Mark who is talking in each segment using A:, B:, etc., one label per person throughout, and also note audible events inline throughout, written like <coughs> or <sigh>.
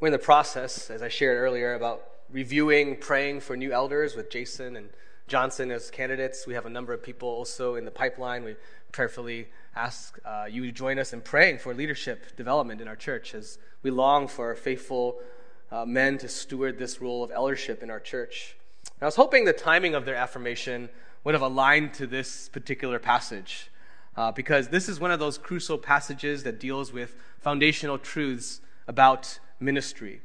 A: We're in the process, as I shared earlier, about reviewing, praying for new elders with Jason and Johnson as candidates. We have a number of people also in the pipeline. We prayerfully ask uh, you to join us in praying for leadership development in our church as we long for faithful uh, men to steward this role of eldership in our church. And I was hoping the timing of their affirmation would have aligned to this particular passage uh, because this is one of those crucial passages that deals with foundational truths about ministry.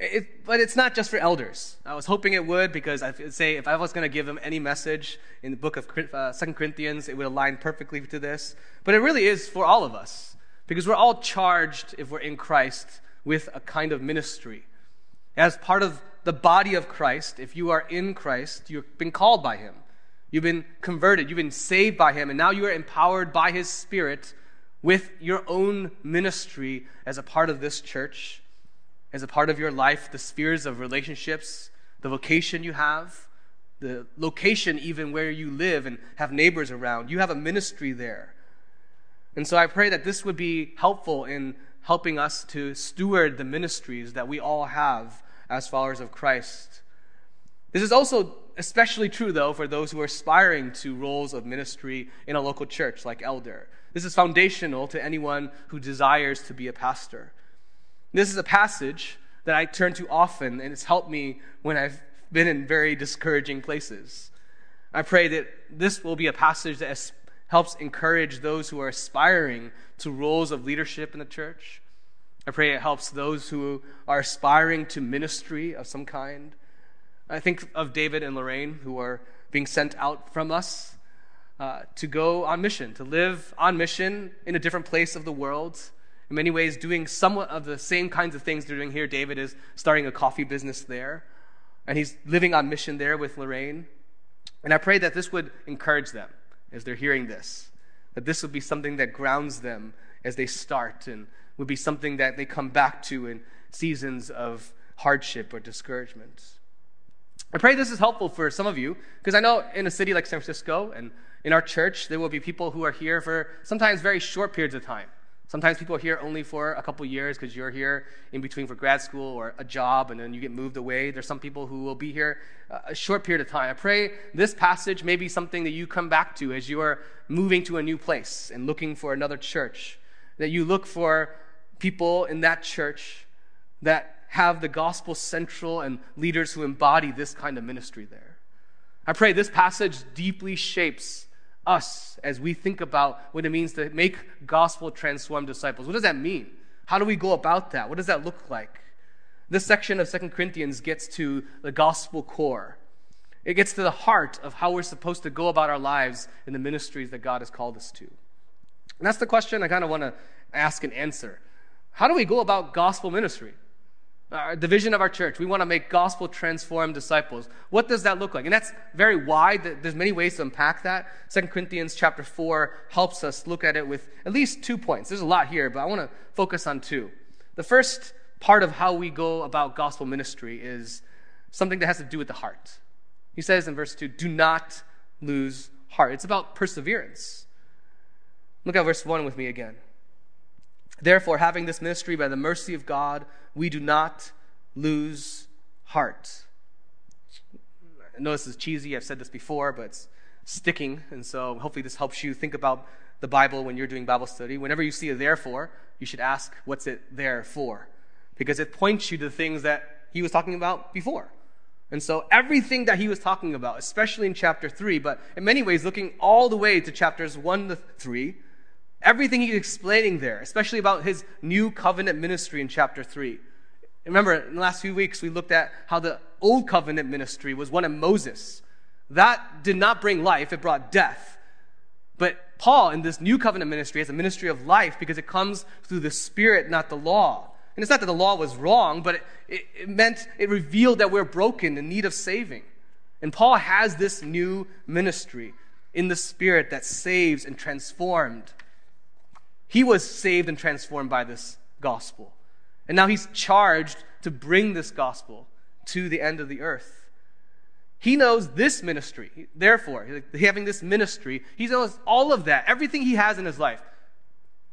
A: It, but it's not just for elders. I was hoping it would because I would say if I was going to give them any message in the book of uh, Second Corinthians, it would align perfectly to this. But it really is for all of us because we're all charged, if we're in Christ, with a kind of ministry. As part of the body of Christ, if you are in Christ, you've been called by Him. You've been converted. You've been saved by Him. And now you are empowered by His Spirit with your own ministry as a part of this church as a part of your life, the spheres of relationships, the vocation you have, the location even where you live and have neighbors around. You have a ministry there. And so I pray that this would be helpful in helping us to steward the ministries that we all have as followers of Christ. This is also especially true, though, for those who are aspiring to roles of ministry in a local church like elder. This is foundational to anyone who desires to be a pastor. This is a passage that I turn to often, and it's helped me when I've been in very discouraging places. I pray that this will be a passage that helps encourage those who are aspiring to roles of leadership in the church. I pray it helps those who are aspiring to ministry of some kind. I think of David and Lorraine, who are being sent out from us uh, to go on mission, to live on mission in a different place of the world in many ways doing somewhat of the same kinds of things they're doing here. David is starting a coffee business there, and he's living on mission there with Lorraine. And I pray that this would encourage them as they're hearing this, that this would be something that grounds them as they start and would be something that they come back to in seasons of hardship or discouragement. I pray this is helpful for some of you because I know in a city like San Francisco and in our church, there will be people who are here for sometimes very short periods of time. Sometimes people are here only for a couple years because you're here in between for grad school or a job and then you get moved away. There's some people who will be here a short period of time. I pray this passage may be something that you come back to as you are moving to a new place and looking for another church. That you look for people in that church that have the gospel central and leaders who embody this kind of ministry there. I pray this passage deeply shapes us as we think about what it means to make gospel transformed disciples. What does that mean? How do we go about that? What does that look like? This section of Second Corinthians gets to the gospel core. It gets to the heart of how we're supposed to go about our lives in the ministries that God has called us to. And that's the question I kind of want to ask and answer. How do we go about gospel ministry? Uh, our division of our church. We want to make gospel transformed disciples. What does that look like? And that's very wide. There's many ways to unpack that. 2 Corinthians chapter 4 helps us look at it with at least two points. There's a lot here, but I want to focus on two. The first part of how we go about gospel ministry is something that has to do with the heart. He says in verse 2, do not lose heart. It's about perseverance. Look at verse 1 with me again. Therefore, having this ministry by the mercy of God, we do not lose heart. I know this is cheesy, I've said this before, but it's sticking, and so hopefully this helps you think about the Bible when you're doing Bible study. Whenever you see a therefore, you should ask, what's it there for? Because it points you to the things that he was talking about before. And so everything that he was talking about, especially in chapter 3, but in many ways looking all the way to chapters 1 to 3, Everything he's explaining there, especially about his new covenant ministry in chapter 3. Remember, in the last few weeks, we looked at how the old covenant ministry was one of Moses. That did not bring life, it brought death. But Paul, in this new covenant ministry, has a ministry of life because it comes through the Spirit, not the law. And it's not that the law was wrong, but it, it, it meant it revealed that we're broken in need of saving. And Paul has this new ministry in the Spirit that saves and transformed. He was saved and transformed by this gospel. And now he's charged to bring this gospel to the end of the earth. He knows this ministry. Therefore, having this ministry, he knows all of that, everything he has in his life.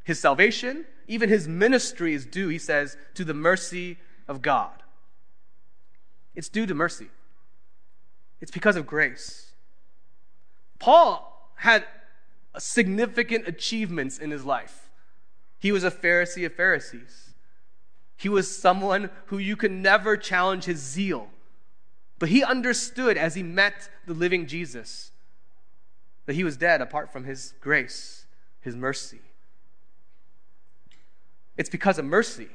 A: His salvation, even his ministry is due, he says, to the mercy of God. It's due to mercy, it's because of grace. Paul had significant achievements in his life. He was a Pharisee of Pharisees. He was someone who you could never challenge his zeal. But he understood as he met the living Jesus that he was dead apart from his grace, his mercy. It's because of mercy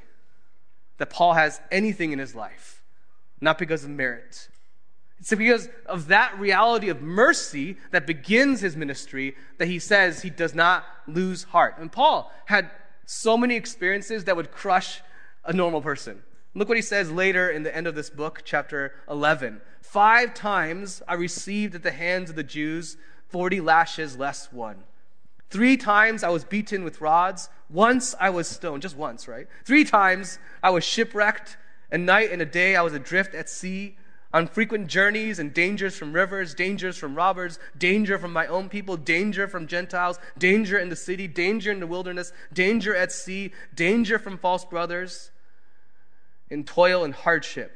A: that Paul has anything in his life, not because of merit. It's because of that reality of mercy that begins his ministry that he says he does not lose heart. And Paul had so many experiences that would crush a normal person. Look what he says later in the end of this book, chapter 11. Five times I received at the hands of the Jews 40 lashes less one. Three times I was beaten with rods. Once I was stoned, just once, right? Three times I was shipwrecked. A night and a day I was adrift at sea, on frequent journeys and dangers from rivers, dangers from robbers, danger from my own people, danger from Gentiles, danger in the city, danger in the wilderness, danger at sea, danger from false brothers in toil and hardship,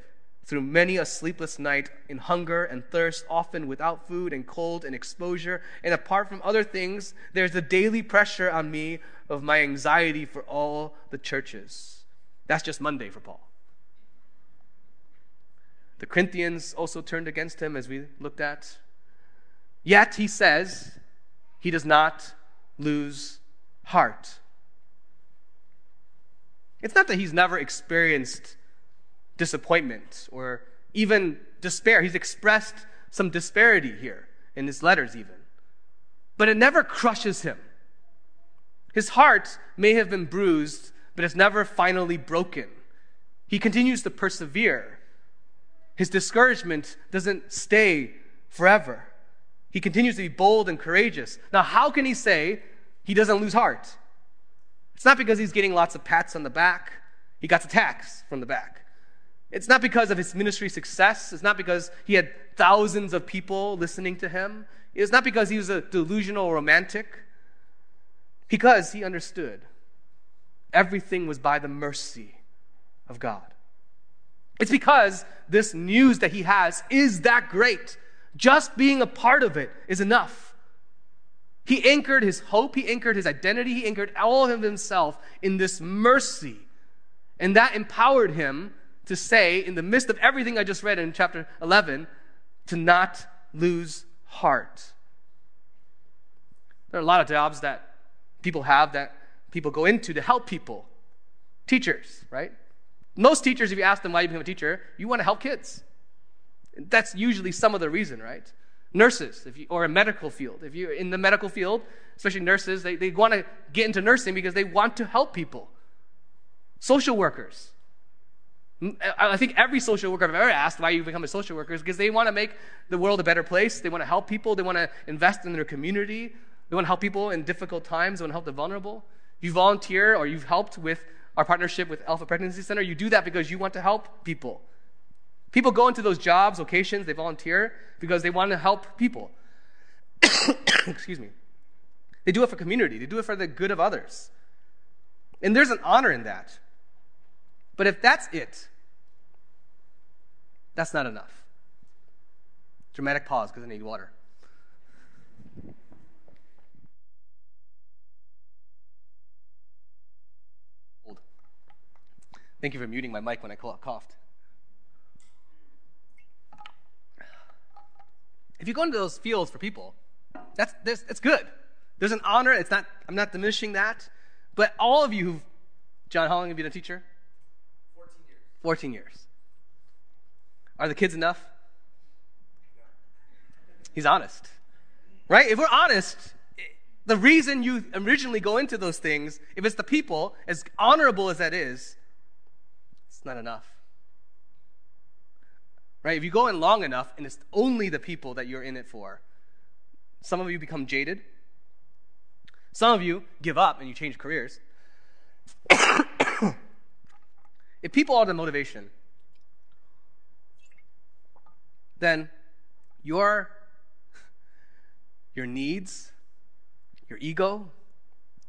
A: through many a sleepless night, in hunger and thirst, often without food and cold and exposure. And apart from other things, there's the daily pressure on me of my anxiety for all the churches. That's just Monday for Paul. The Corinthians also turned against him, as we looked at. Yet, he says, he does not lose heart. It's not that he's never experienced disappointment or even despair. He's expressed some disparity here in his letters, even. But it never crushes him. His heart may have been bruised, but it's never finally broken. He continues to persevere. His discouragement doesn't stay forever. He continues to be bold and courageous. Now, how can he say he doesn't lose heart? It's not because he's getting lots of pats on the back. He got attacks from the back. It's not because of his ministry success. It's not because he had thousands of people listening to him. It's not because he was a delusional romantic. Because he understood everything was by the mercy of God. It's because this news that he has is that great. Just being a part of it is enough. He anchored his hope, he anchored his identity, he anchored all of himself in this mercy. And that empowered him to say, in the midst of everything I just read in chapter 11, to not lose heart. There are a lot of jobs that people have that people go into to help people. Teachers, right? Most teachers, if you ask them why you become a teacher, you want to help kids. That's usually some of the reason, right? Nurses, if you, or a medical field. If you're in the medical field, especially nurses, they, they want to get into nursing because they want to help people. Social workers, I think every social worker I've ever asked why you become a social worker is because they want to make the world a better place. They want to help people. They want to invest in their community. They want to help people in difficult times. They want to help the vulnerable. You volunteer or you've helped with our partnership with Alpha Pregnancy Center, you do that because you want to help people. People go into those jobs, locations, they volunteer because they want to help people. <coughs> Excuse me. They do it for community, they do it for the good of others. And there's an honor in that. But if that's it, that's not enough. Dramatic pause because I need water. Thank you for muting my mic when I coughed. If you go into those fields for people, that's, that's, that's good. There's an honor. It's not, I'm not diminishing that. But all of you who've, John, how long have you been a teacher? 14 years. 14 years. Are the kids enough? He's honest. Right? If we're honest, the reason you originally go into those things, if it's the people, as honorable as that is, not enough. Right? If you go in long enough and it's only the people that you're in it for, some of you become jaded. Some of you give up and you change careers. <coughs> If people are the motivation, then your, your needs, your ego,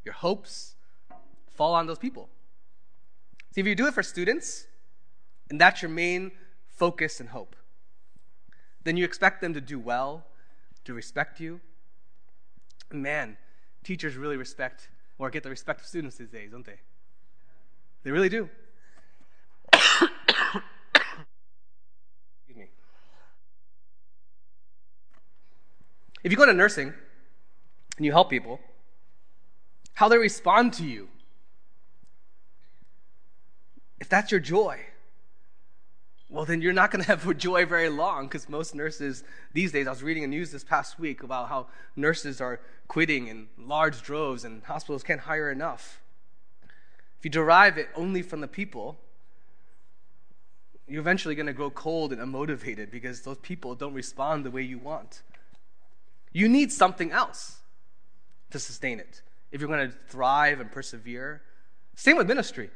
A: your hopes fall on those people. See, if you do it for students, and that's your main focus and hope, then you expect them to do well, to respect you. Man, teachers really respect or get the respect of students these days, don't they? They really do. Excuse me. If you go to nursing and you help people, how they respond to you, if that's your joy, well, then you're not going to have <laughs> joy very long because most nurses these days, I was reading the news this past week about how nurses are quitting in large droves and hospitals can't hire enough. If you derive it only from the people, you're eventually going to grow cold and unmotivated because those people don't respond the way you want. You need something else to sustain it if you're going to thrive and persevere. Same with ministry.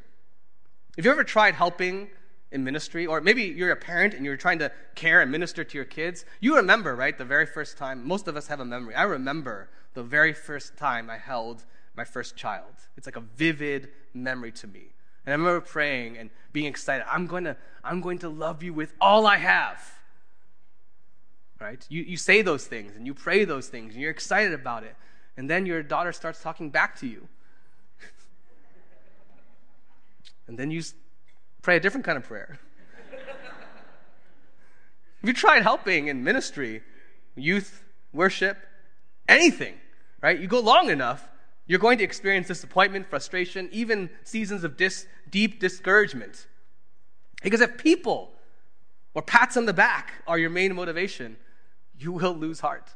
A: If you ever tried helping in ministry, or maybe you're a parent and you're trying to care and minister to your kids, you remember, right, the very first time. Most of us have a memory. I remember the very first time I held my first child. It's like a vivid memory to me. And I remember praying and being excited. I'm going to, I'm going to love you with all I have. Right? You, you say those things and you pray those things and you're excited about it. And then your daughter starts talking back to you. And then you pray a different kind of prayer. Have you tried helping in ministry, youth, worship, anything, right? You go long enough, you're going to experience disappointment, frustration, even seasons of dis- deep discouragement. Because if people or pats on the back are your main motivation, you will lose heart.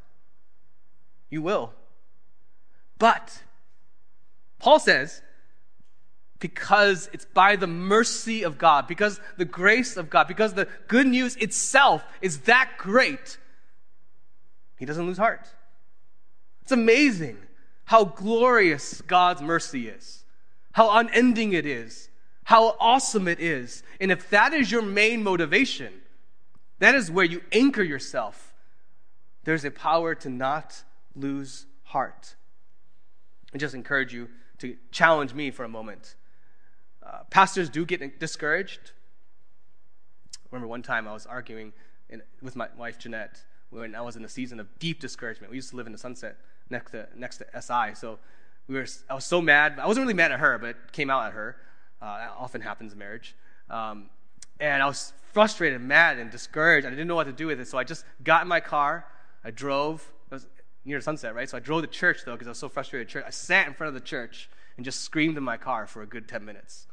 A: You will. But Paul says because it's by the mercy of God, because the grace of God, because the good news itself is that great, he doesn't lose heart. It's amazing how glorious God's mercy is, how unending it is, how awesome it is. And if that is your main motivation, that is where you anchor yourself. There's a power to not lose heart. I just encourage you to challenge me for a moment uh, pastors do get discouraged. I remember one time I was arguing in, with my wife Jeanette when I was in a season of deep discouragement. We used to live in the sunset next to next to SI, so we were. I was so mad. I wasn't really mad at her, but it came out at her. Uh, that often happens in marriage. Um, and I was frustrated, mad, and discouraged. I didn't know what to do with it, so I just got in my car. I drove. It was near sunset, right? So I drove to church though because I was so frustrated. At church. I sat in front of the church and just screamed in my car for a good ten minutes.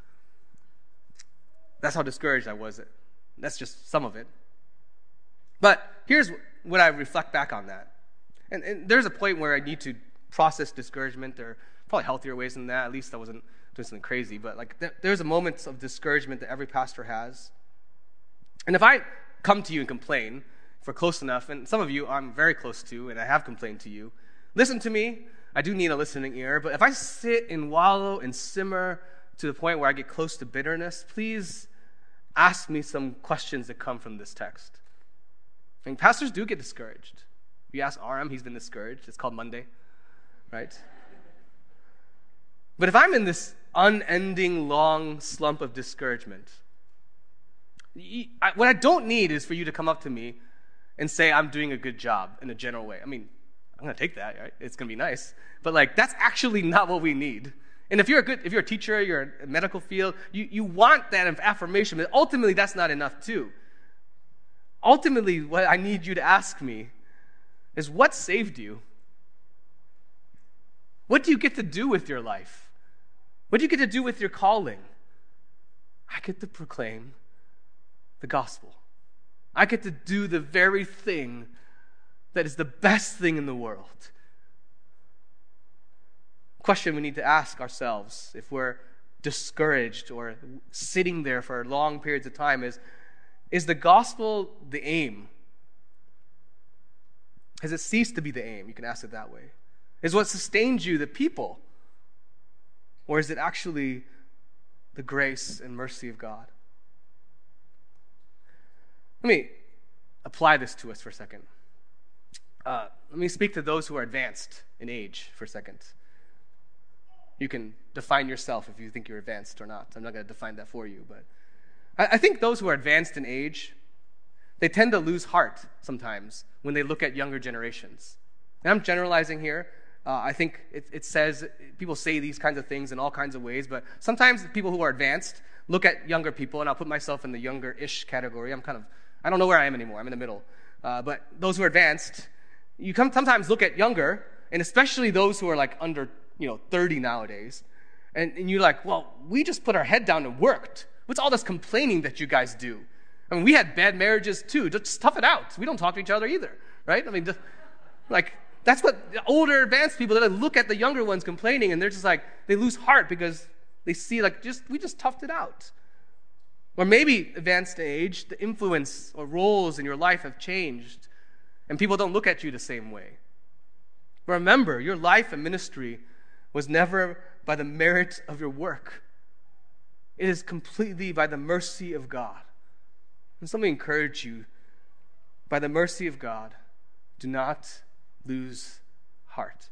A: That's how discouraged I was. That's just some of it. But here's what I reflect back on that. And, and there's a point where I need to process discouragement. There are probably healthier ways than that. At least I wasn't doing something crazy. But like th- there's a moment of discouragement that every pastor has. And if I come to you and complain, if we're close enough, and some of you I'm very close to, and I have complained to you, listen to me. I do need a listening ear. But if I sit and wallow and simmer to the point where I get close to bitterness, please ask me some questions that come from this text. I mean, pastors do get discouraged. You ask Aram, he's been discouraged. It's called Monday, right? But if I'm in this unending, long slump of discouragement, what I don't need is for you to come up to me and say I'm doing a good job in a general way. I mean, I'm going to take that, right? It's going to be nice. But like that's actually not what we need. And if you're a good, if you're a teacher, you're in medical field, you, you want that affirmation, but ultimately that's not enough too. Ultimately, what I need you to ask me is what saved you? What do you get to do with your life? What do you get to do with your calling? I get to proclaim the gospel. I get to do the very thing that is the best thing in the world question we need to ask ourselves if we're discouraged or sitting there for long periods of time is is the gospel the aim? Has it ceased to be the aim? You can ask it that way. Is what sustains you the people? Or is it actually the grace and mercy of God? Let me apply this to us for a second. Uh, let me speak to those who are advanced in age for a second. You can define yourself if you think you're advanced or not. I'm not going to define that for you, but I, I think those who are advanced in age, they tend to lose heart sometimes when they look at younger generations. And I'm generalizing here. Uh, I think it, it, says, people say these kinds of things in all kinds of ways, but sometimes people who are advanced look at younger people, and I'll put myself in the younger ish category. I'm kind of, I don't know where I am anymore. I'm in the middle. Uh, but those who are advanced, you come, sometimes look at younger, and especially those who are like under, you know, 30 nowadays, and, and you're like, well, we just put our head down and worked. What's all this complaining that you guys do? I mean, we had bad marriages too. Just tough it out. We don't talk to each other either, right? I mean, just, like, that's what the older, advanced people that look at the younger ones complaining, and they're just like, they lose heart because they see, like, just we just toughed it out. Or maybe advanced age, the influence or roles in your life have changed, and people don't look at you the same way. Remember, your life and ministry was never by the merit of your work. It is completely by the mercy of God. And so let me encourage you by the mercy of God, do not lose heart.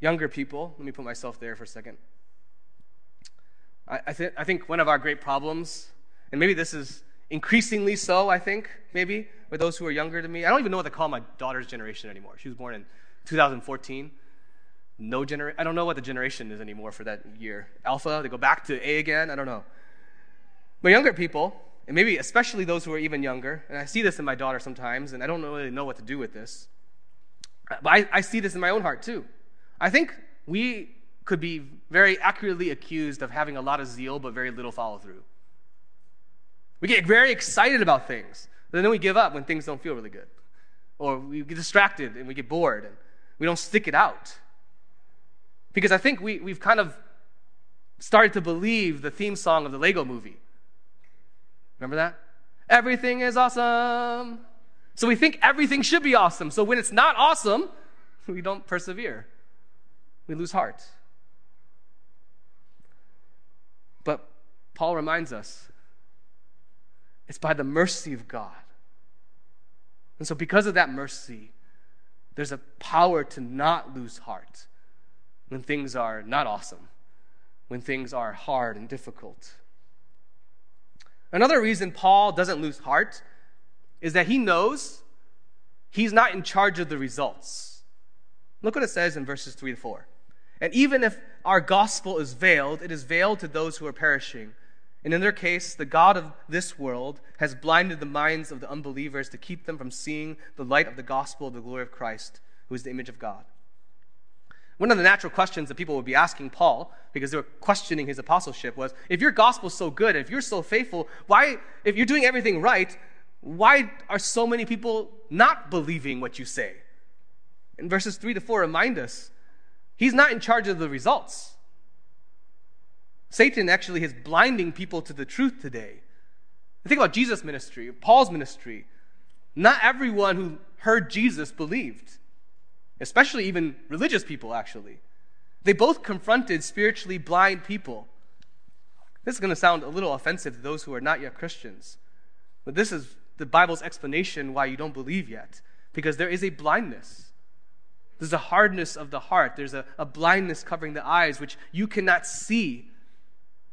A: Younger people, let me put myself there for a second. I, I, th- I think one of our great problems, and maybe this is increasingly so, I think, maybe, with those who are younger than me. I don't even know what to call my daughter's generation anymore. She was born in 2014. No gener- I don't know what the generation is anymore for that year. Alpha, they go back to A again. I don't know. But younger people, and maybe especially those who are even younger, and I see this in my daughter sometimes, and I don't really know what to do with this. But I, I see this in my own heart too. I think we could be very accurately accused of having a lot of zeal but very little follow through. We get very excited about things, but then we give up when things don't feel really good. Or we get distracted and we get bored and we don't stick it out. Because I think we, we've kind of started to believe the theme song of the Lego movie. Remember that? Everything is awesome. So we think everything should be awesome. So when it's not awesome, <laughs> we don't persevere. We lose heart. But Paul reminds us it's by the mercy of God. And so, because of that mercy, there's a power to not lose heart when things are not awesome, when things are hard and difficult. Another reason Paul doesn't lose heart is that he knows he's not in charge of the results. Look what it says in verses 3 to 4. And even if our gospel is veiled, it is veiled to those who are perishing. And in their case, the God of this world has blinded the minds of the unbelievers to keep them from seeing the light of the gospel of the glory of Christ, who is the image of God. One of the natural questions that people would be asking Paul, because they were questioning his apostleship, was if your gospel's so good, if you're so faithful, why, if you're doing everything right, why are so many people not believing what you say? And verses 3 to 4 remind us he's not in charge of the results. Satan actually is blinding people to the truth today. Think about Jesus' ministry, Paul's ministry. Not everyone who heard Jesus believed especially even religious people, actually. They both confronted spiritually blind people. This is going to sound a little offensive to those who are not yet Christians, but this is the Bible's explanation why you don't believe yet. Because there is a blindness. There's a hardness of the heart. There's a, a blindness covering the eyes, which you cannot see.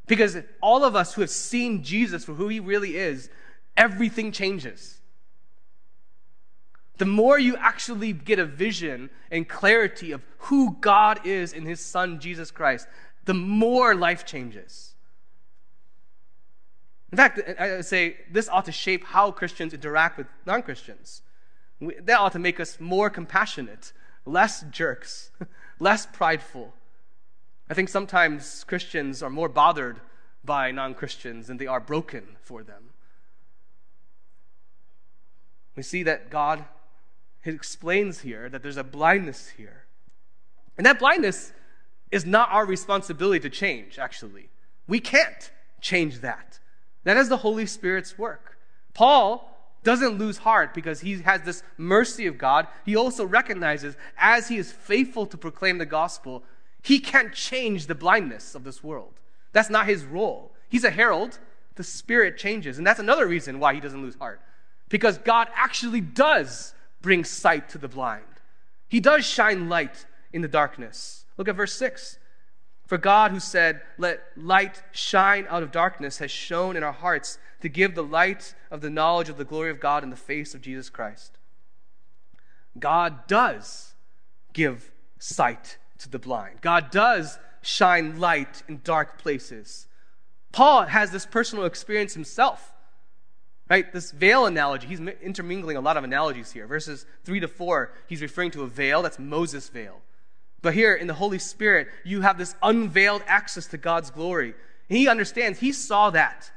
A: Because all of us who have seen Jesus for who he really is, everything changes. The more you actually get a vision and clarity of who God is in His Son, Jesus Christ, the more life changes. In fact, I would say this ought to shape how Christians interact with non Christians. That ought to make us more compassionate, less jerks, <laughs> less prideful. I think sometimes Christians are more bothered by non Christians than they are broken for them. We see that God explains here that there's a blindness here. And that blindness is not our responsibility to change, actually. We can't change that. That is the Holy Spirit's work. Paul doesn't lose heart because he has this mercy of God. He also recognizes, as he is faithful to proclaim the gospel, he can't change the blindness of this world. That's not his role. He's a herald. The Spirit changes. And that's another reason why he doesn't lose heart. Because God actually does bring sight to the blind. He does shine light in the darkness. Look at verse 6. For God, who said, Let light shine out of darkness, has shone in our hearts to give the light of the knowledge of the glory of God in the face of Jesus Christ. God does give sight to the blind, God does shine light in dark places. Paul has this personal experience himself. Right? This veil analogy, he's intermingling a lot of analogies here. Verses 3 to 4, he's referring to a veil, that's Moses' veil. But here in the Holy Spirit, you have this unveiled access to God's glory. He understands, he saw that.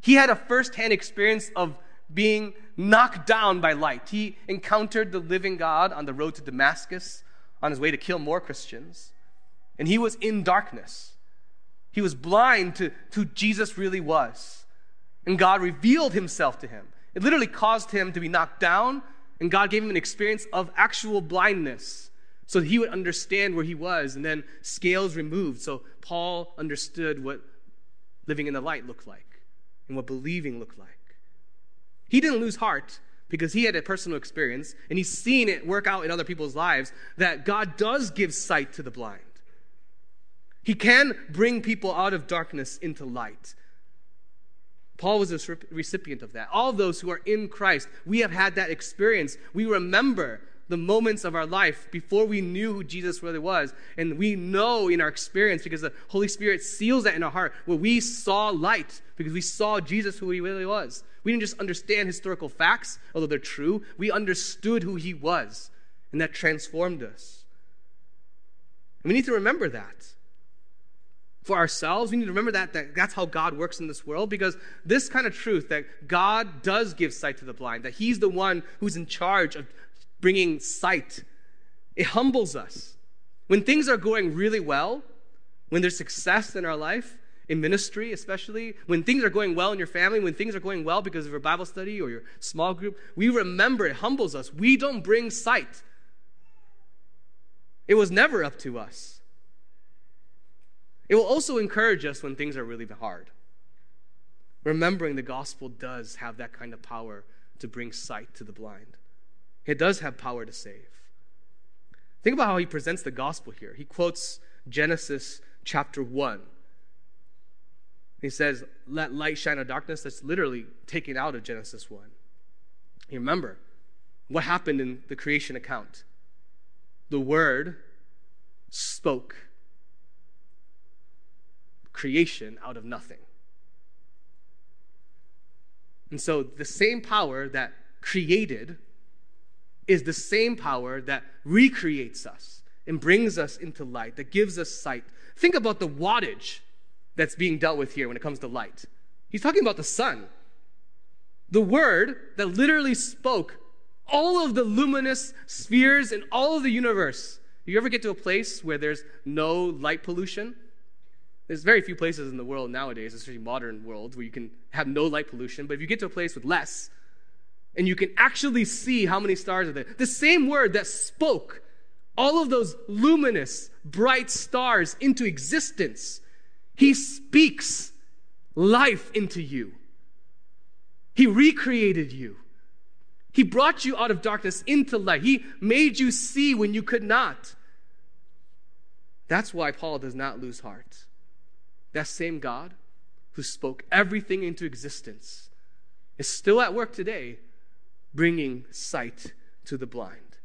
A: He had a firsthand experience of being knocked down by light. He encountered the living God on the road to Damascus on his way to kill more Christians. And he was in darkness. He was blind to who Jesus really was. And God revealed himself to him. It literally caused him to be knocked down, and God gave him an experience of actual blindness so that he would understand where he was, and then scales removed. So Paul understood what living in the light looked like and what believing looked like. He didn't lose heart because he had a personal experience and he's seen it work out in other people's lives that God does give sight to the blind. He can bring people out of darkness into light. Paul was a recipient of that. All those who are in Christ, we have had that experience. We remember the moments of our life before we knew who Jesus really was. And we know in our experience because the Holy Spirit seals that in our heart where we saw light because we saw Jesus who he really was. We didn't just understand historical facts, although they're true. We understood who he was, and that transformed us. And we need to remember that. For ourselves, we need to remember that, that that's how God works in this world because this kind of truth that God does give sight to the blind, that He's the one who's in charge of bringing sight. It humbles us. When things are going really well, when there's success in our life, in ministry especially, when things are going well in your family, when things are going well because of your Bible study or your small group, we remember it humbles us. We don't bring sight. It was never up to us. It will also encourage us when things are really hard. Remembering the gospel does have that kind of power to bring sight to the blind. It does have power to save. Think about how he presents the gospel here. He quotes Genesis chapter 1. He says, Let light shine in darkness. That's literally taken out of Genesis 1. You remember what happened in the creation account. The Word spoke creation out of nothing. And so the same power that created is the same power that recreates us and brings us into light, that gives us sight. Think about the wattage that's being dealt with here when it comes to light. He's talking about the sun. The word that literally spoke all of the luminous spheres in all of the universe. You ever get to a place where there's no light pollution? There's very few places in the world nowadays, especially modern world, where you can have no light pollution. But if you get to a place with less, and you can actually see how many stars are there. The same word that spoke all of those luminous, bright stars into existence, he speaks life into you. He recreated you. He brought you out of darkness into light. He made you see when you could not. That's why Paul does not lose heart. That same God who spoke everything into existence is still at work today bringing sight to the blind.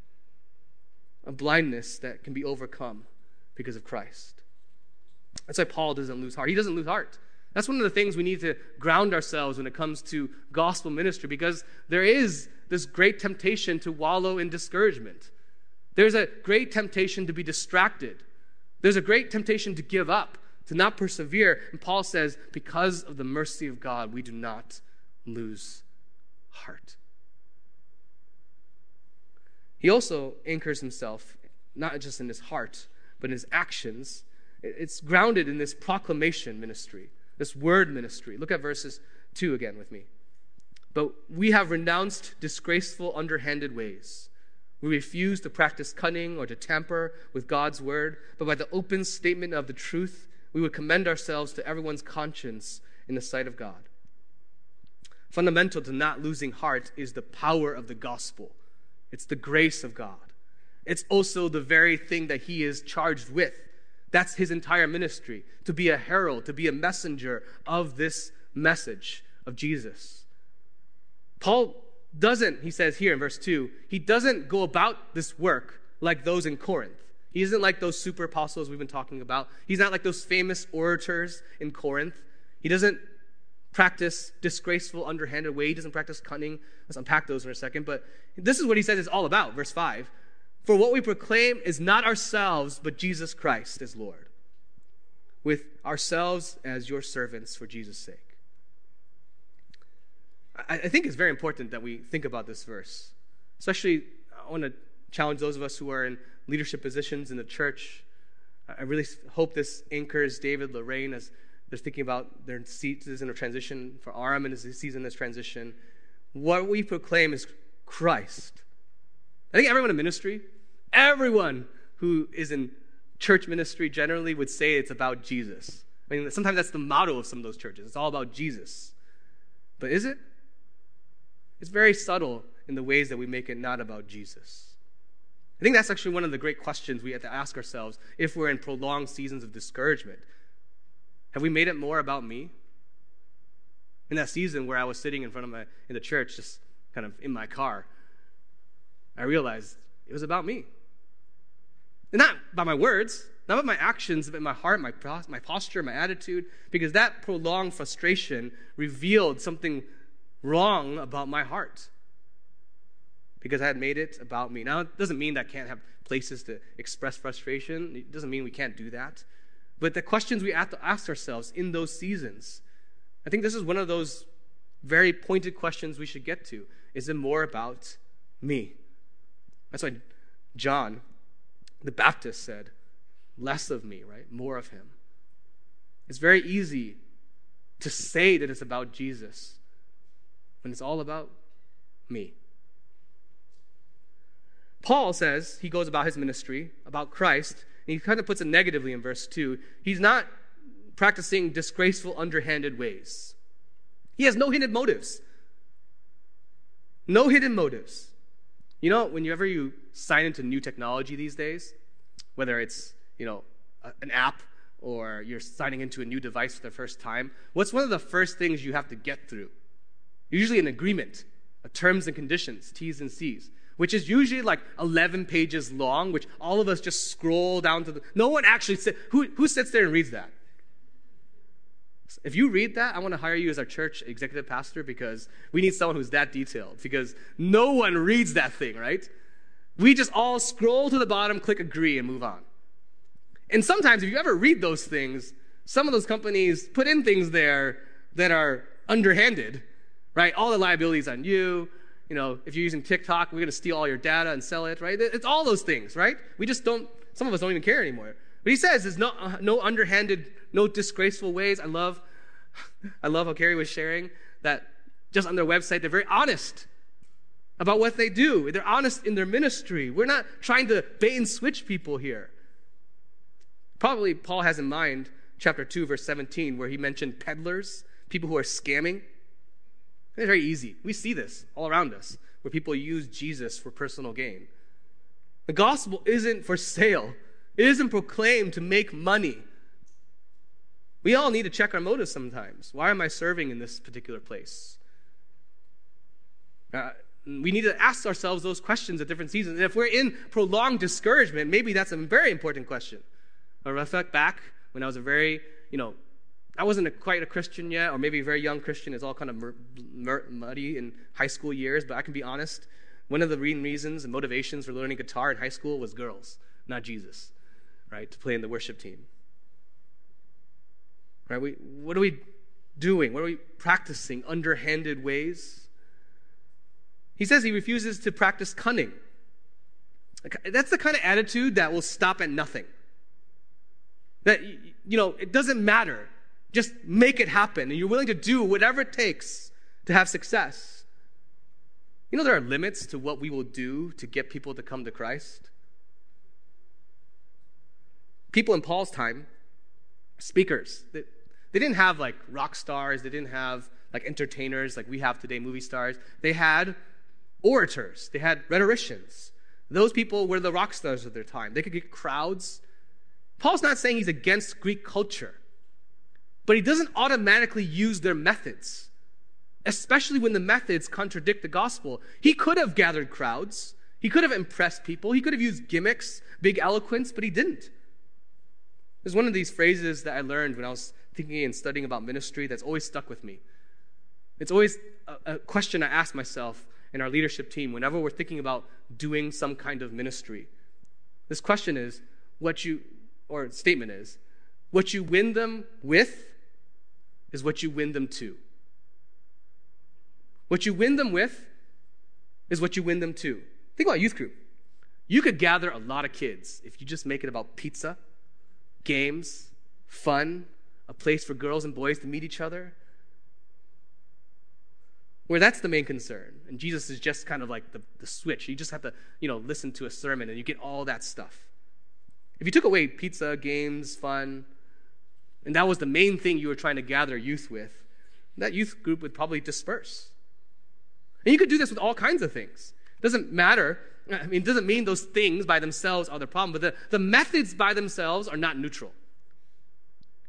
A: A blindness that can be overcome because of Christ. That's why Paul doesn't lose heart. He doesn't lose heart. That's one of the things we need to ground ourselves when it comes to gospel ministry because there is this great temptation to wallow in discouragement. There's a great temptation to be distracted. There's a great temptation to give up, to not persevere. And Paul says, because of the mercy of God, we do not lose heart. He also anchors himself, not just in his heart, but in his actions. It's grounded in this proclamation ministry, this word ministry. Look at verses 2 again with me. But we have renounced disgraceful, underhanded ways. We refuse to practice cunning or to tamper with God's word, but by the open statement of the truth, we would commend ourselves to everyone's conscience in the sight of God. Fundamental to not losing heart is the power of the gospel. It's the grace of God. It's also the very thing that he is charged with That's his entire ministry to be a herald, to be a messenger of this message of Jesus. Paul doesn't, he says here in verse 2, he doesn't go about this work like those in Corinth. He isn't like those super apostles we've been talking about. He's not like those famous orators in Corinth. He doesn't practice disgraceful, underhanded way. He doesn't practice cunning. Let's unpack those in a second. But this is what he says it's all about. Verse 5 For what we proclaim is not ourselves, but Jesus Christ as Lord, with ourselves as your servants for Jesus' sake. I, I think it's very important that we think about this verse. Especially, I want to challenge those of us who are in leadership positions in the church. I really hope this anchors David, Lorraine, as they're thinking about their seasons of transition, for Aram and his season of transition. What we proclaim is Christ. I think everyone in ministry, everyone who is in church ministry generally would say it's about Jesus. I mean, sometimes that's the motto of some of those churches. It's all about Jesus. But is it? It's very subtle in the ways that we make it not about Jesus. I think that's actually one of the great questions we have to ask ourselves if we're in prolonged seasons of discouragement. Have we made it more about me? In that season where I was sitting in front of my in the church, just kind of in my car, I realized it was about me. And not by my words, not by my actions, but my heart, my, my posture, my attitude, because that prolonged frustration revealed something wrong about my heart because I had made it about me. Now, it doesn't mean that I can't have places to express frustration. It doesn't mean we can't do that. But the questions we have to ask ourselves in those seasons, I think this is one of those very pointed questions we should get to. Is it more about me? That's why John the Baptist said, less of me, right? More of him. It's very easy to say that it's about Jesus when it's all about me. Paul says, he goes about his ministry, about Christ, and he kind of puts it negatively in verse 2. He's not practicing disgraceful, underhanded ways. He has no hidden motives. No hidden motives. You know, whenever you sign into new technology these days, whether it's, you know, an app or you're signing into a new device for the first time, what's one of the first things you have to get through? Usually an agreement, a terms and conditions, T's and C's, which is usually like 11 pages long, which all of us just scroll down to the. No one actually sit. Who, who sits there and reads that? If you read that, I want to hire you as our church executive pastor because we need someone who's that detailed because no one reads that thing, right? We just all scroll to the bottom, click agree, and move on. And sometimes, if you ever read those things, some of those companies put in things there that are underhanded right? All the liabilities on you. You know, if you're using TikTok, we're going to steal all your data and sell it, right? It's all those things, right? We just don't, some of us don't even care anymore. But he says there's no, uh, no underhanded, no disgraceful ways. I love, I love how Carrie was sharing that just on their website, they're very honest about what they do. They're honest in their ministry. We're not trying to bait and switch people here. Probably Paul has in mind chapter 2, verse 17, where he mentioned peddlers, people who are scamming. It's very easy. We see this all around us, where people use Jesus for personal gain. The gospel isn't for sale, it isn't proclaimed to make money. We all need to check our motives sometimes. Why am I serving in this particular place? Uh, we need to ask ourselves those questions at different seasons. And if we're in prolonged discouragement, maybe that's a very important question. I reflect back when I was a very, you know, I wasn't a, quite a Christian yet, or maybe a very young Christian. It's all kind of mur- mur- muddy in high school years, but I can be honest. One of the reasons and motivations for learning guitar in high school was girls, not Jesus, right? To play in the worship team. Right? We, what are we doing? What are we practicing? Underhanded ways? He says he refuses to practice cunning. That's the kind of attitude that will stop at nothing. That, you know, it doesn't matter just make it happen, and you're willing to do whatever it takes to have success. You know, there are limits to what we will do to get people to come to Christ. People in Paul's time, speakers, they, they didn't have like rock stars, they didn't have like entertainers like we have today, movie stars. They had orators, they had rhetoricians. Those people were the rock stars of their time. They could get crowds Paul's not saying he's against Greek culture, but he doesn't automatically use their methods, especially when the methods contradict the gospel. He could have gathered crowds, he could have impressed people, he could have used gimmicks, big eloquence, but he didn't. There's one of these phrases that I learned when I was thinking and studying about ministry that's always stuck with me. It's always a, a question I ask myself and our leadership team whenever we're thinking about doing some kind of ministry. This question is what you, or statement is, what you win them with is what you win them to. What you win them with is what you win them to. Think about youth group. You could gather a lot of kids if you just make it about pizza, games, fun, a place for girls and boys to meet each other, where that's the main concern. And Jesus is just kind of like the, the switch. You just have to, you know, listen to a sermon and you get all that stuff. If you took away pizza, games, fun, and that was the main thing you were trying to gather youth with, that youth group would probably disperse. And you could do this with all kinds of things. It doesn't matter. I mean, it doesn't mean those things by themselves are the problem, but the, the methods by themselves are not neutral.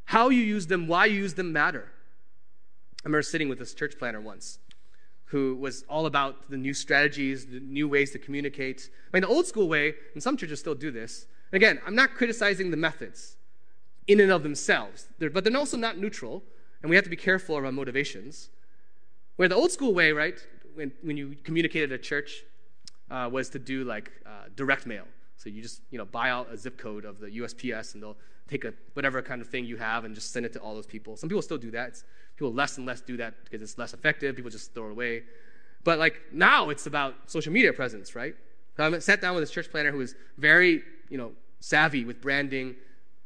A: How you use them, why you use them matter. I remember sitting with this church planner once who was all about the new strategies, the new ways to communicate. I mean, the old school way, and some churches still do this. And again, I'm not criticizing the methods in and of themselves, they're, but they're also not neutral, and we have to be careful around motivations. Where the old school way, right, when, when you communicated at a church, uh, was to do like uh, direct mail. So you just, you know, buy out a zip code of the USPS and they'll take a whatever kind of thing you have and just send it to all those people. Some people still do that. It's, people less and less do that because it's less effective. People just throw it away. But like now it's about social media presence, right? So I sat down with this church planner who was very, you know, savvy with branding,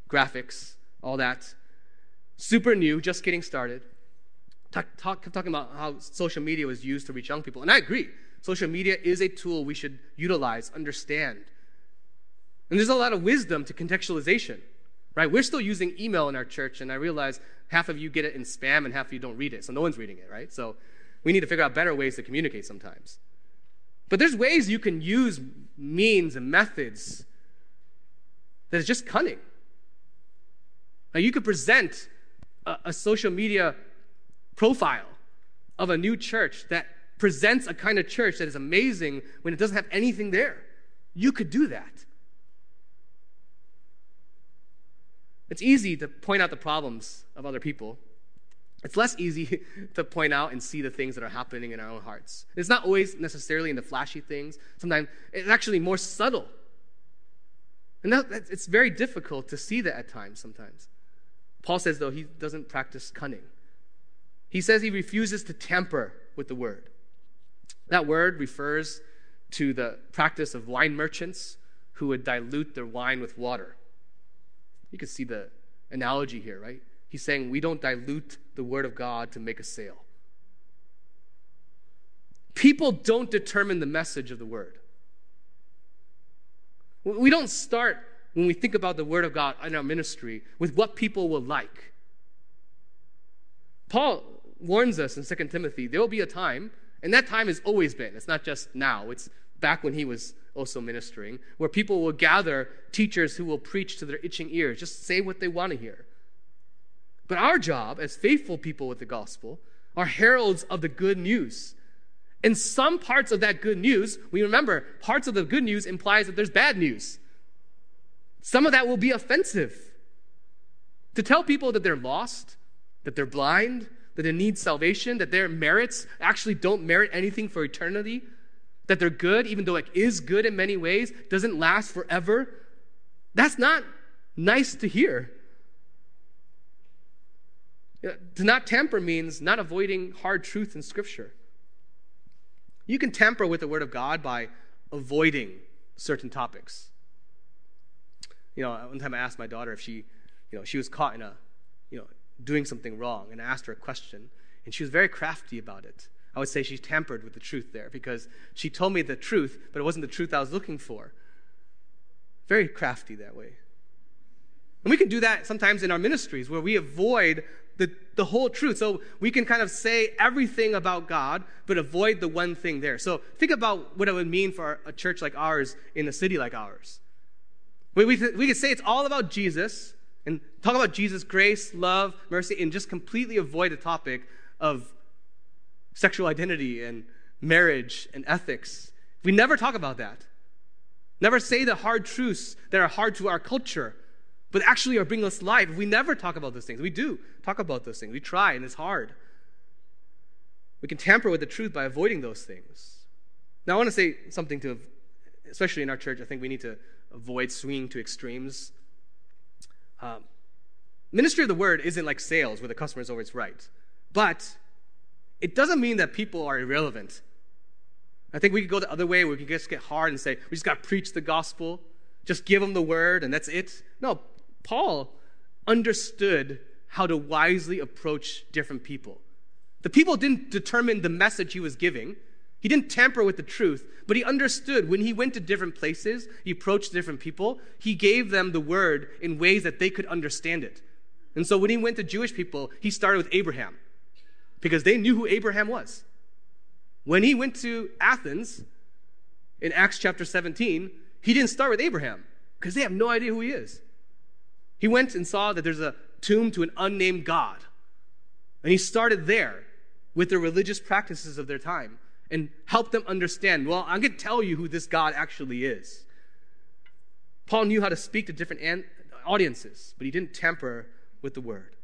A: graphics, all that. Super new, just getting started. Talk, talk, talking about how social media was used to reach young people. And I agree. Social media is a tool we should utilize, understand. And there's a lot of wisdom to contextualization, right? We're still using email in our church, and I realize half of you get it in spam and half of you don't read it, so no one's reading it, right? So we need to figure out better ways to communicate sometimes. But there's ways you can use means and methods that is just cunning. Now, you could present a, a social media profile of a new church that presents a kind of church that is amazing when it doesn't have anything there. You could do that. It's easy to point out the problems of other people. It's less easy <laughs> to point out and see the things that are happening in our own hearts. It's not always necessarily in the flashy things. Sometimes it's actually more subtle. And that, it's very difficult to see that at times, sometimes. Paul says, though, he doesn't practice cunning. He says he refuses to tamper with the word. That word refers to the practice of wine merchants who would dilute their wine with water. You can see the analogy here, right? He's saying we don't dilute the word of God to make a sale. People don't determine the message of the word. We don't start when we think about the word of God in our ministry with what people will like. Paul warns us in 2 Timothy there will be a time, and that time has always been. It's not just now, it's back when he was also ministering, where people will gather teachers who will preach to their itching ears, just say what they want to hear. But our job as faithful people with the gospel are heralds of the good news. And some parts of that good news, we remember, parts of the good news implies that there's bad news. Some of that will be offensive. To tell people that they're lost, that they're blind, that they need salvation, that their merits actually don't merit anything for eternity, that they're good, even though it is good in many ways, doesn't last forever. That's not nice to hear. Uh, to not tamper means not avoiding hard truth in Scripture. You can tamper with the Word of God by avoiding certain topics. You know, one time I asked my daughter if she, you know, she was caught in a, you know, doing something wrong, and I asked her a question, and she was very crafty about it. I would say she tampered with the truth there because she told me the truth, but it wasn't the truth I was looking for. Very crafty that way. And we can do that sometimes in our ministries where we avoid the, the whole truth. So we can kind of say everything about God, but avoid the one thing there. So think about what it would mean for a church like ours in a city like ours. We, we, we could say it's all about Jesus and talk about Jesus' grace, love, mercy, and just completely avoid the topic of sexual identity and marriage and ethics. We never talk about that. Never say the hard truths that are hard to our culture, but actually are bringing us life. We never talk about those things. We do talk about those things. We try, and it's hard. We can tamper with the truth by avoiding those things. Now, I want to say something to, especially in our church, I think we need to avoid swinging to extremes. Um, ministry of the word isn't like sales where the customer is always right. But it doesn't mean that people are irrelevant. I think we could go the other way where we could just get hard and say, we just got to preach the gospel, just give them the word, and that's it. No, Paul understood how to wisely approach different people. The people didn't determine the message he was giving. He didn't tamper with the truth, but he understood when he went to different places, he approached different people, he gave them the word in ways that they could understand it. And so when he went to Jewish people, he started with Abraham because they knew who Abraham was. When he went to Athens in Acts chapter 17, he didn't start with Abraham because they have no idea who he is. He went and saw that there's a tomb to an unnamed God. And he started there with the religious practices of their time and help them understand well, I'm going to tell you who this God actually is. Paul knew how to speak to different an- audiences, but he didn't tamper with the word.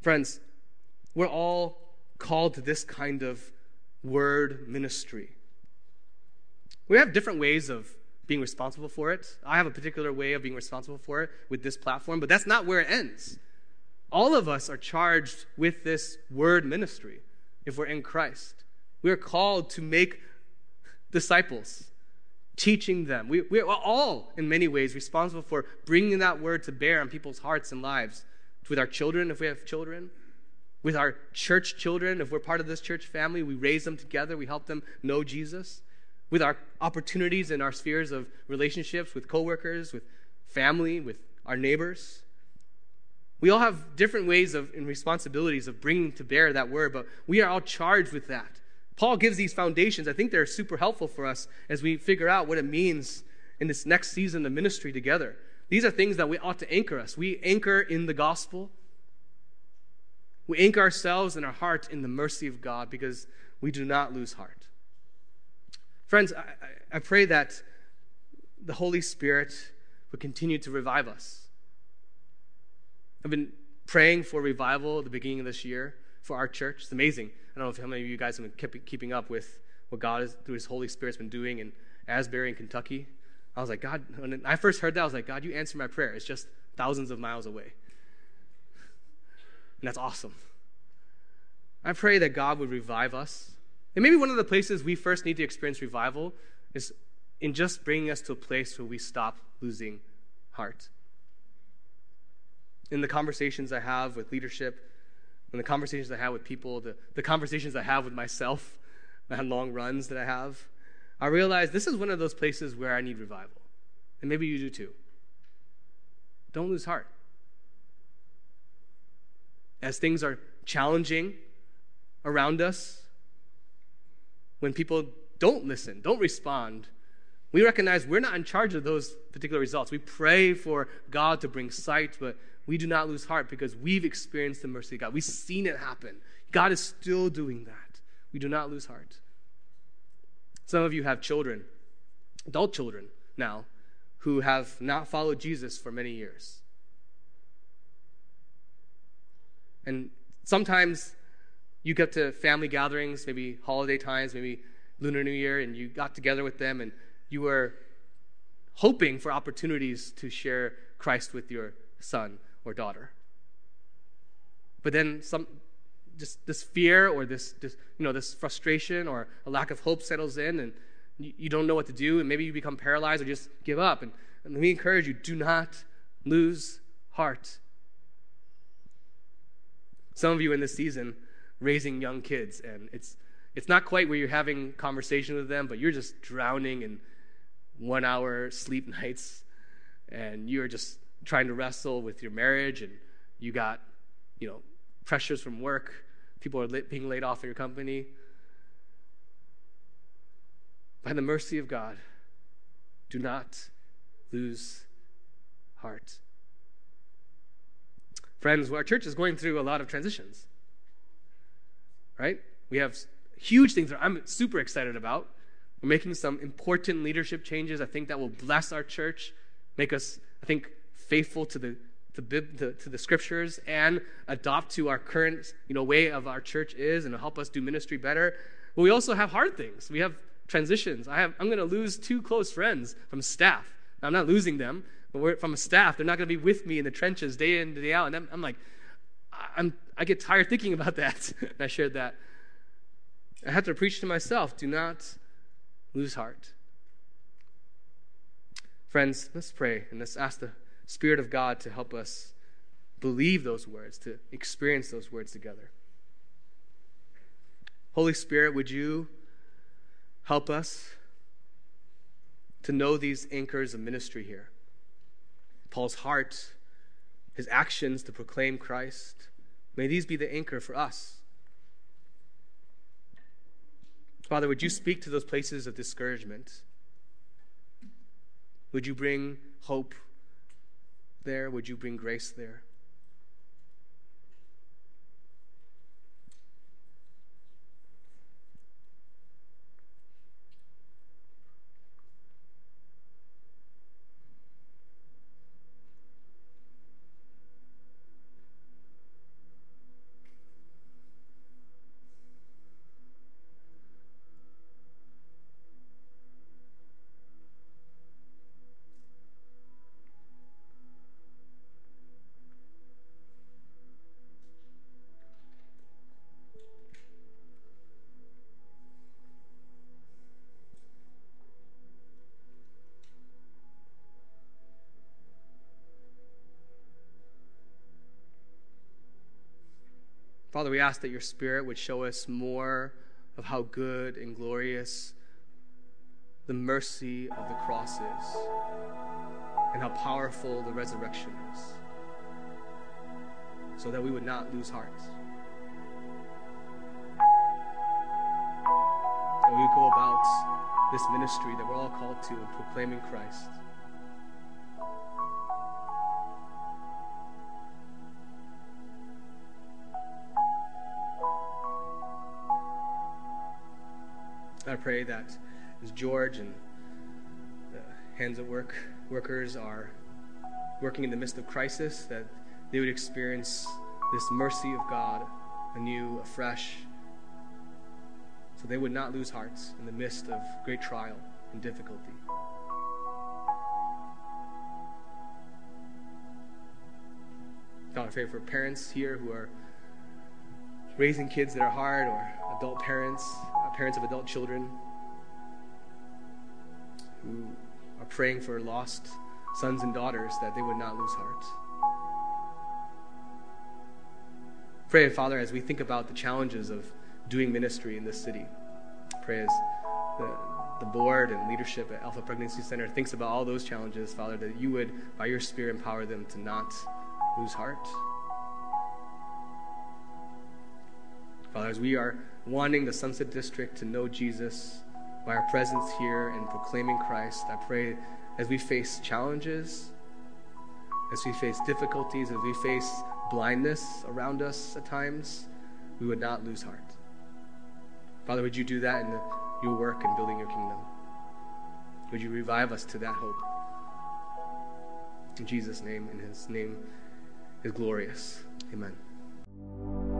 A: Friends, we're all called to this kind of word ministry. We have different ways of being responsible for it. I have a particular way of being responsible for it with this platform, but that's not where it ends. All of us are charged with this word ministry if we're in Christ. We are called to make disciples, teaching them. We, we are all, in many ways, responsible for bringing that word to bear on people's hearts and lives with our children, if we have children, with our church children, if we're part of this church family, we raise them together, we help them know Jesus, with our opportunities in our spheres of relationships with coworkers, with family, with our neighbors. We all have different ways of and responsibilities of bringing to bear that word, but we are all charged with that. Paul gives these foundations. I think they're super helpful for us as we figure out what it means in this next season of ministry together. These are things that we ought to anchor us. We anchor in the gospel. We anchor ourselves and our heart in the mercy of God because we do not lose heart. Friends, I, I pray that the Holy Spirit would continue to revive us. I've been praying for revival at the beginning of this year for our church. It's amazing. I don't know how many of you guys have been keeping up with what God is, through His Holy Spirit, has been doing in Asbury and Kentucky. I was like, God, when I first heard that, I was like, God, you answer my prayer. It's just thousands of miles away. And that's awesome. I pray that God would revive us. And maybe one of the places we first need to experience revival is in just bringing us to a place where we stop losing heart. In the conversations I have with leadership, in the conversations I have with people, the, the conversations I have with myself, <laughs> the long runs that I have, I realize this is one of those places where I need revival. And maybe you do too. Don't lose heart. As things are challenging around us, when people don't listen, don't respond, we recognize we're not in charge of those particular results. We pray for God to bring sight, but we do not lose heart because we've experienced the mercy of God. We've seen it happen. God is still doing that. We do not lose heart. Some of you have children, adult children now, who have not followed Jesus for many years. And sometimes you get to family gatherings, maybe holiday times, maybe Lunar New Year, and you got together with them and you were hoping for opportunities to share Christ with your son or daughter. But then some just this fear or this, this, you know this frustration or a lack of hope settles in and you, you don't know what to do and maybe you become paralyzed or just give up and, and let me encourage you do not lose heart some of you in this season raising young kids and it's it's not quite where you're having conversation with them but you're just drowning in one hour sleep <laughs> nights and you're just trying to wrestle with your marriage and you got you know pressures from work, people are being laid off in your company. By the mercy of God, Do not lose heart. Friends, our church is going through a lot of transitions. Right? We have huge things that I'm super excited about. We're making some important leadership changes. I think that will bless our church, make us, I think, faithful to the to, to, to the scriptures and adopt to our current you know, way of our church is and help us do ministry better. But we also have hard things. We have transitions. I have, I'm going to lose two close friends from staff. Now, I'm not losing them, but from a staff. They're not going to be with me in the trenches day in, and day out. And I'm, I'm like, I'm, I get tired thinking about that. <laughs> and I shared that. I have to preach to myself do not lose heart. Friends, let's pray and let's ask the Spirit of God to help us believe those words, to experience those words together. Holy Spirit, would you help us to know these anchors of ministry here? Paul's heart, his actions to proclaim Christ. May these be the anchor for us. Father, would you speak to those places of discouragement? Would you bring hope there? Would you bring grace there? Father, we ask that your Spirit would show us more of how good and glorious the mercy of the cross is and how powerful the resurrection is, so that we would not lose heart. That we go about this ministry that we're all called to, in proclaiming Christ. I pray that as George and the hands at work workers are working in the midst of crisis, that they would experience this mercy of God anew, afresh, so they would not lose hearts in the midst of great trial and difficulty. God, I pray for parents here who are raising kids that are hard or adult parents parents of adult children who are praying for lost sons and daughters that they would not lose heart. Pray, Father, as we think about the challenges of doing ministry in this city, pray as the, the board and leadership at Alpha Pregnancy Center thinks about all those challenges, Father, that you would, by your Spirit, empower them to not lose heart. Father, as we are wanting the Sunset District to know Jesus by our presence here and proclaiming Christ, I pray as we face challenges, as we face difficulties, as we face blindness around us at times, we would not lose heart. Father, would you do that in the, your work in building your kingdom? Would you revive us to that hope? In Jesus' name, in his name is glorious. Amen.